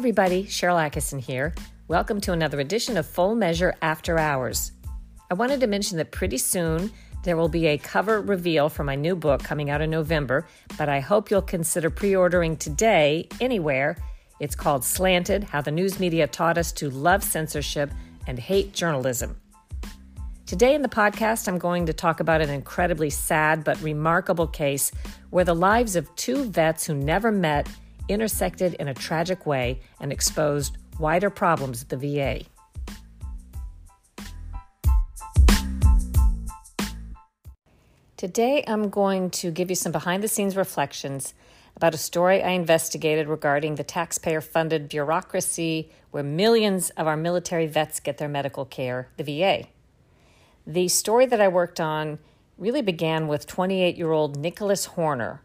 Everybody. Sharyl Attkisson here. Welcome to another edition of Full Measure After Hours. I wanted to mention that pretty soon there will be a cover reveal for my new book coming out in November, but I hope you'll consider pre ordering today anywhere. It's called Slanted How the News Media Taught Us to Love Censorship and Hate Journalism. Today in the podcast, I'm going to talk about an incredibly sad but remarkable case where the lives of two vets who never met intersected in a tragic way and exposed wider problems at the VA. Today, I'm going to give you some behind the scenes reflections about a story I investigated regarding the taxpayer funded bureaucracy where millions of our military vets get their medical care, the VA. The story that I worked on really began with 28 year old Nicholas Horner.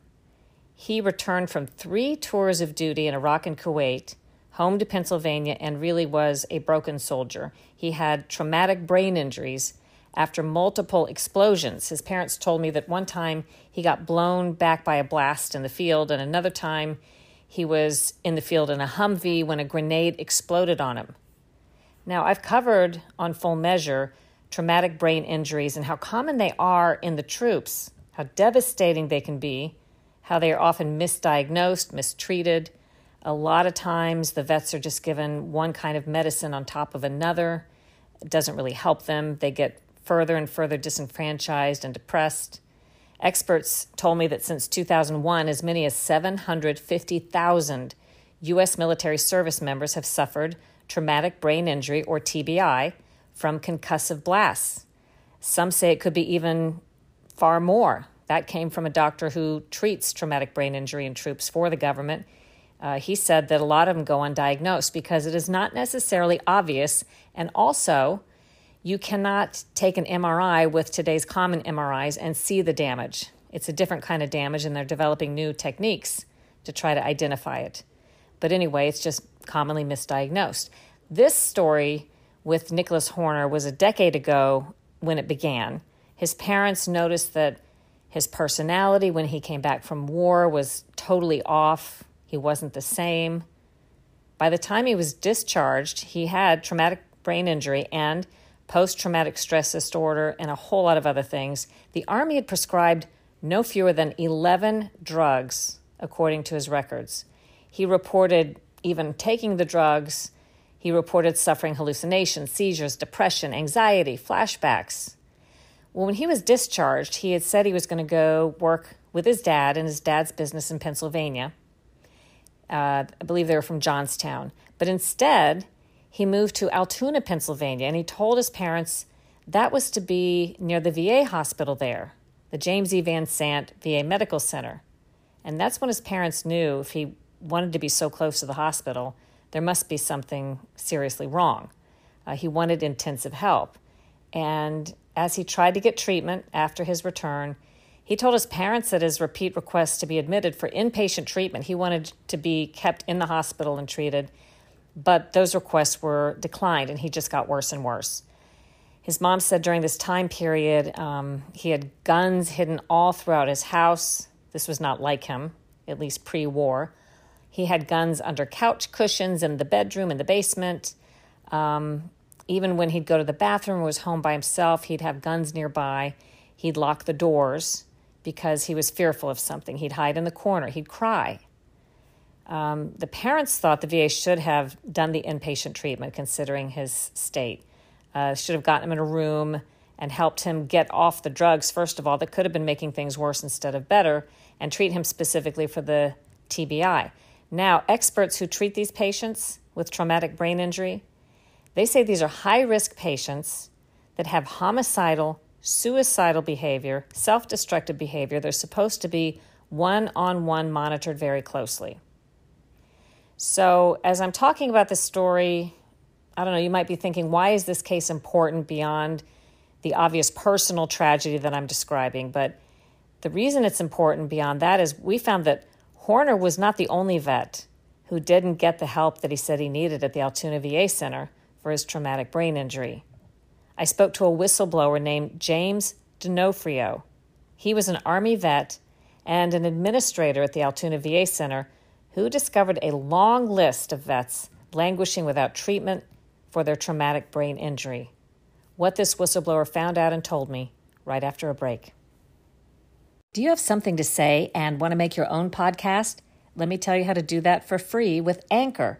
He returned from three tours of duty in Iraq and Kuwait, home to Pennsylvania, and really was a broken soldier. He had traumatic brain injuries after multiple explosions. His parents told me that one time he got blown back by a blast in the field, and another time he was in the field in a Humvee when a grenade exploded on him. Now, I've covered on full measure traumatic brain injuries and how common they are in the troops, how devastating they can be, how they are often misdiagnosed, mistreated. A lot of times, the vets are just given one kind of medicine on top of another. It doesn't really help them. They get further and further disenfranchised and depressed. Experts told me that since 2001, as many as 750,000 U.S. military service members have suffered traumatic brain injury, or TBI, from concussive blasts. Some say it could be even far more. That came from a doctor who treats traumatic brain injury in troops for the government. Uh, he said that a lot of them go undiagnosed because it is not necessarily obvious, and also you cannot take an MRI with today's common MRIs and see the damage. It's a different kind of damage, and they're developing new techniques to try to identify it. But anyway, it's just commonly misdiagnosed. This story with Nicholas Horner was a decade ago when it began. His parents noticed that his personality when he came back from war was totally off. He wasn't the same. By the time he was discharged, he had traumatic brain injury and post traumatic stress disorder, and a whole lot of other things. The Army had prescribed no fewer than 11 drugs, according to his records. He reported even taking the drugs. He reported suffering hallucinations, seizures, depression, anxiety, flashbacks. Well, when he was discharged, he had said he was going to go work with his dad in his dad's business in Pennsylvania. Uh, I believe they were from Johnstown. But instead, he moved to Altoona, Pennsylvania, and he told his parents that was to be near the VA hospital there, the James E. Van Zandt VA Medical Center. And that's when his parents knew if he wanted to be so close to the hospital, there must be something seriously wrong. Uh, he wanted intensive help. And as he tried to get treatment after his return, he told his parents that his repeat request to be admitted for inpatient treatment, he wanted to be kept in the hospital and treated but those requests were declined and he just got worse and worse. His mom said during this time period, um, he had guns hidden all throughout his house. This was not like him, at least pre war. He had guns under couch cushions in the bedroom, in the basement. Um, even when he'd go to the bathroom or was home by himself, he'd have guns nearby. He'd lock the doors because he was fearful of something. He'd hide in the corner. He'd cry. Um, the parents thought the VA should have done the inpatient treatment considering his state. Uh, should have gotten him in a room and helped him get off the drugs, first of all, that could have been making things worse instead of better, and treat him specifically for the TBI. Now, experts who treat these patients with traumatic brain injury, they say these are high risk patients that have homicidal, suicidal behavior, self destructive behavior, they're supposed to be one on one monitored very closely. So, as I'm talking about this story, I don't know, you might be thinking, why is this case important beyond the obvious personal tragedy that I'm describing? But the reason it's important beyond that is we found that Horner was not the only vet who didn't get the help that he said he needed at the Altoona VA Center for his traumatic brain injury. I spoke to a whistleblower named James D'Onofrio. He was an Army vet and an administrator at the Altoona VA Center who discovered a long list of vets languishing without treatment for their traumatic brain injury. What this whistleblower found out and told me right after a break. Do you have something to say and want to make your own podcast? Let me tell you how to do that for free with Anchor.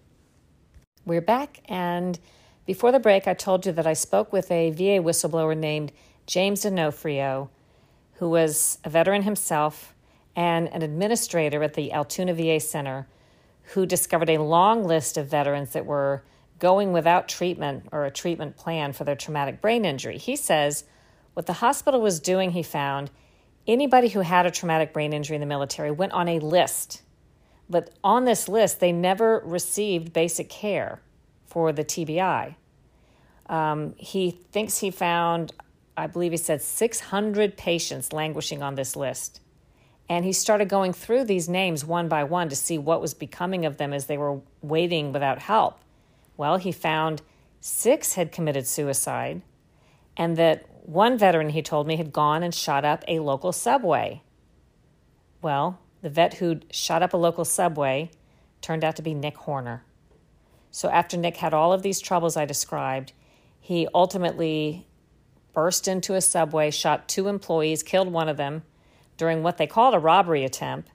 We're back, and before the break, I told you that I spoke with a VA whistleblower named James D'Onofrio, who was a veteran himself and an administrator at the Altoona VA Center, who discovered a long list of veterans that were going without treatment or a treatment plan for their traumatic brain injury. He says what the hospital was doing, he found, anybody who had a traumatic brain injury in the military went on a list. But on this list, they never received basic care for the TBI. Um, he thinks he found, I believe he said, 600 patients languishing on this list. And he started going through these names one by one to see what was becoming of them as they were waiting without help. Well, he found six had committed suicide, and that one veteran, he told me, had gone and shot up a local subway. Well, the vet who'd shot up a local subway turned out to be Nick Horner. So after Nick had all of these troubles I described, he ultimately burst into a subway, shot two employees, killed one of them during what they called a robbery attempt.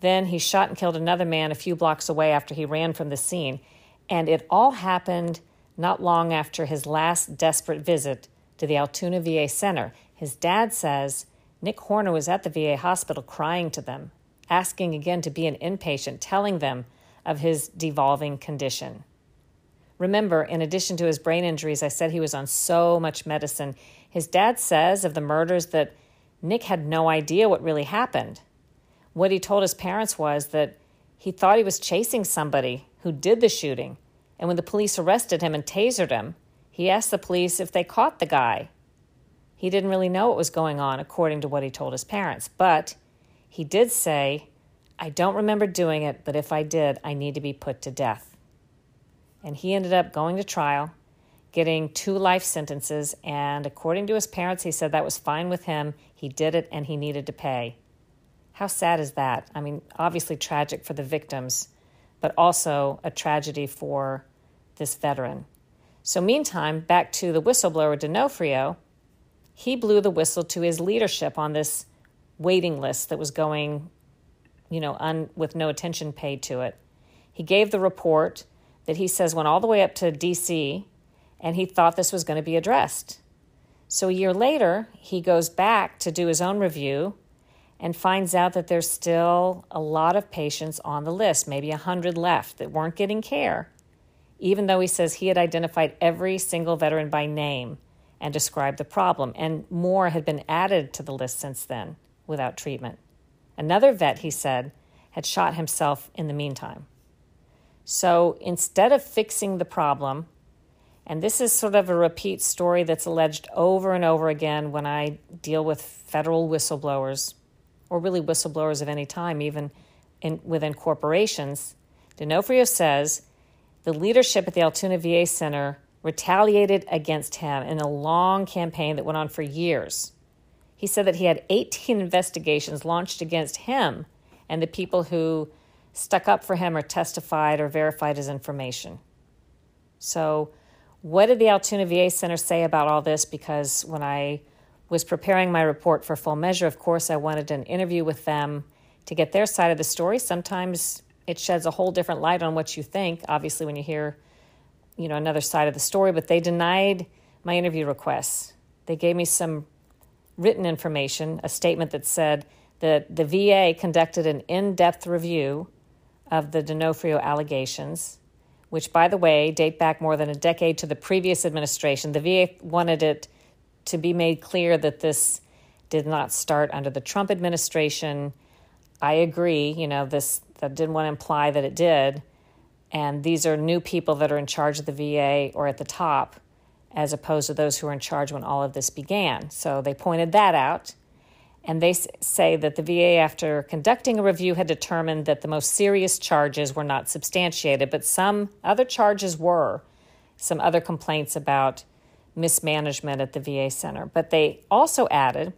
Then he shot and killed another man a few blocks away after he ran from the scene. And it all happened not long after his last desperate visit to the Altoona VA Center. His dad says Nick Horner was at the VA hospital crying to them, asking again to be an inpatient, telling them of his devolving condition. Remember, in addition to his brain injuries, I said he was on so much medicine. His dad says of the murders that Nick had no idea what really happened. What he told his parents was that he thought he was chasing somebody who did the shooting, and when the police arrested him and tasered him, he asked the police if they caught the guy. He didn't really know what was going on, according to what he told his parents, but he did say I don't remember doing it, but if I did, I need to be put to death. And he ended up going to trial, getting two life sentences, and according to his parents, he said that was fine with him. He did it and he needed to pay. How sad is that? I mean, obviously tragic for the victims, but also a tragedy for this veteran. So, meantime, back to the whistleblower D'Onofrio, he blew the whistle to his leadership on this waiting list that was going you know, un, with no attention paid to it. He gave the report that he says went all the way up to DC and he thought this was going to be addressed. So a year later, he goes back to do his own review and finds out that there's still a lot of patients on the list, maybe 100 left that weren't getting care, even though he says he had identified every single veteran by name and described the problem, and more had been added to the list since then without treatment. Another vet, he said, had shot himself in the meantime. So instead of fixing the problem, and this is sort of a repeat story that's alleged over and over again when I deal with federal whistleblowers, or really whistleblowers of any time, even in, within corporations. D'Onofrio says the leadership at the Altoona VA Center retaliated against him in a long campaign that went on for years. He said that he had 18 investigations launched against him and the people who stuck up for him or testified or verified his information. So, what did the Altoona VA Center say about all this? Because when I was preparing my report for Full Measure, of course, I wanted an interview with them to get their side of the story. Sometimes it sheds a whole different light on what you think, obviously, when you hear you know another side of the story but they denied my interview requests. They gave me some written information a statement that said that the va conducted an in-depth review of the D'Onofrio allegations which by the way date back more than a decade to the previous administration. The va wanted it to be made clear that this did not start under the trump administration. I agree you know this that didn't want to imply that it did and these are new people that are in charge of the VA or at the top, as opposed to those who were in charge when all of this began. So they pointed that out. And they say that the VA, after conducting a review, had determined that the most serious charges were not substantiated, but some other charges were, some other complaints about mismanagement at the VA center. But they also added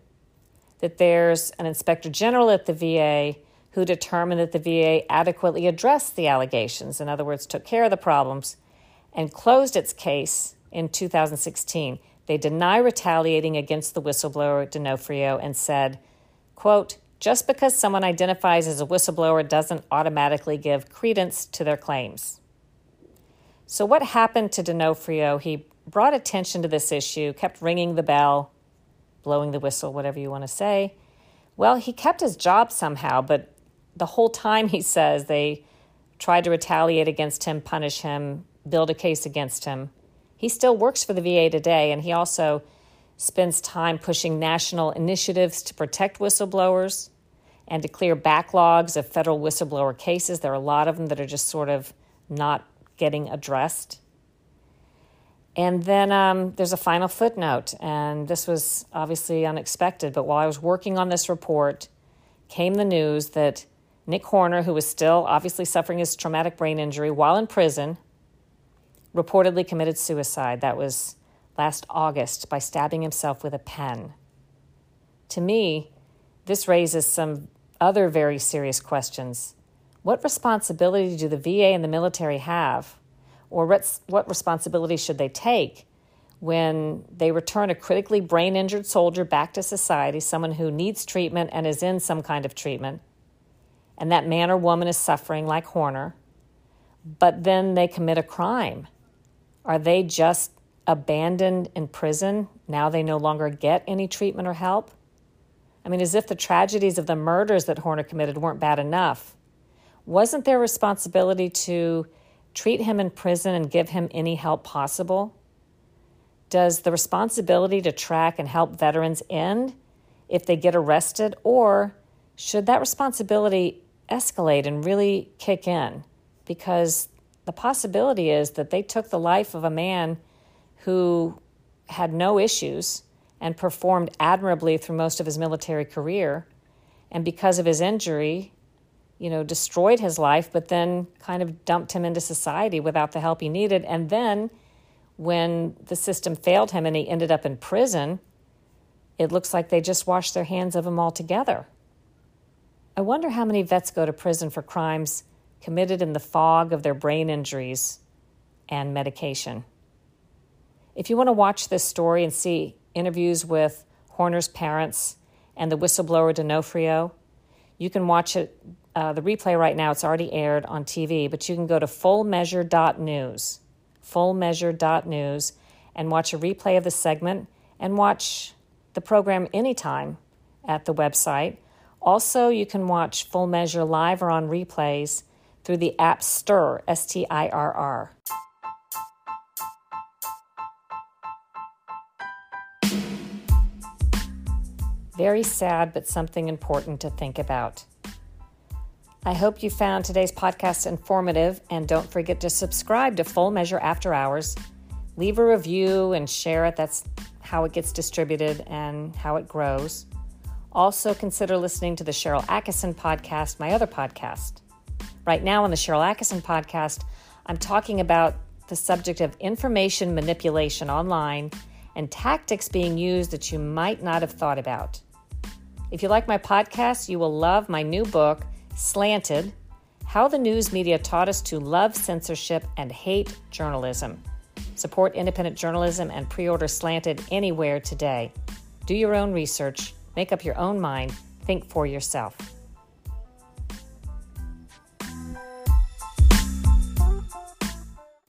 that there's an inspector general at the VA who determined that the VA adequately addressed the allegations, in other words, took care of the problems, and closed its case in 2016. They deny retaliating against the whistleblower D'Onofrio and said, quote, just because someone identifies as a whistleblower doesn't automatically give credence to their claims. So, what happened to D'Onofrio? He brought attention to this issue, kept ringing the bell, blowing the whistle, whatever you want to say. Well, he kept his job somehow, but the whole time he says they tried to retaliate against him, punish him, build a case against him. He still works for the VA today, and he also spends time pushing national initiatives to protect whistleblowers and to clear backlogs of federal whistleblower cases. There are a lot of them that are just sort of not getting addressed. And then um, there's a final footnote, and this was obviously unexpected, but while I was working on this report, came the news that Nick Horner, who was still obviously suffering his traumatic brain injury while in prison, reportedly committed suicide. That was last August by stabbing himself with a pen. To me, this raises some other very serious questions. What responsibility do the VA and the military have? Or what responsibility should they take when they return a critically brain injured soldier back to society, someone who needs treatment and is in some kind of treatment? And that man or woman is suffering like Horner, but then they commit a crime. Are they just abandoned in prison? Now they no longer get any treatment or help? I mean, as if the tragedies of the murders that Horner committed weren't bad enough. Wasn't their responsibility to treat him in prison and give him any help possible? Does the responsibility to track and help veterans end if they get arrested, or should that responsibility escalate and really kick in because the possibility is that they took the life of a man who had no issues and performed admirably through most of his military career. And because of his injury you know destroyed his life but then kind of dumped him into society without the help he needed. And then when the system failed him and he ended up in prison it looks like they just washed their hands of him altogether I wonder how many vets go to prison for crimes committed in the fog of their brain injuries and medication. If you want to watch this story and see interviews with Horner's parents and the whistleblower D'Onofrio, you can watch it, uh, the replay right now. It's already aired on TV, but you can go to fullmeasure.news, fullmeasure.news, and watch a replay of the segment and watch the program anytime at the website also, you can watch Full Measure live or on replays through the app Stirr, S T I R R. Very sad, but something important to think about. I hope you found today's podcast informative and don't forget to subscribe to Full Measure After Hours. Leave a review and share it. That's how it gets distributed and how it grows. Also, consider listening to the Sharyl Attkisson podcast, my other podcast. Right now, on the Sharyl Attkisson podcast, I'm talking about the subject of information manipulation online and tactics being used that you might not have thought about. If you like my podcast, you will love my new book, Slanted How the News Media Taught Us to Love Censorship and Hate Journalism. Support independent journalism and pre order Slanted anywhere today. Do your own research, make up your own mind, think for yourself.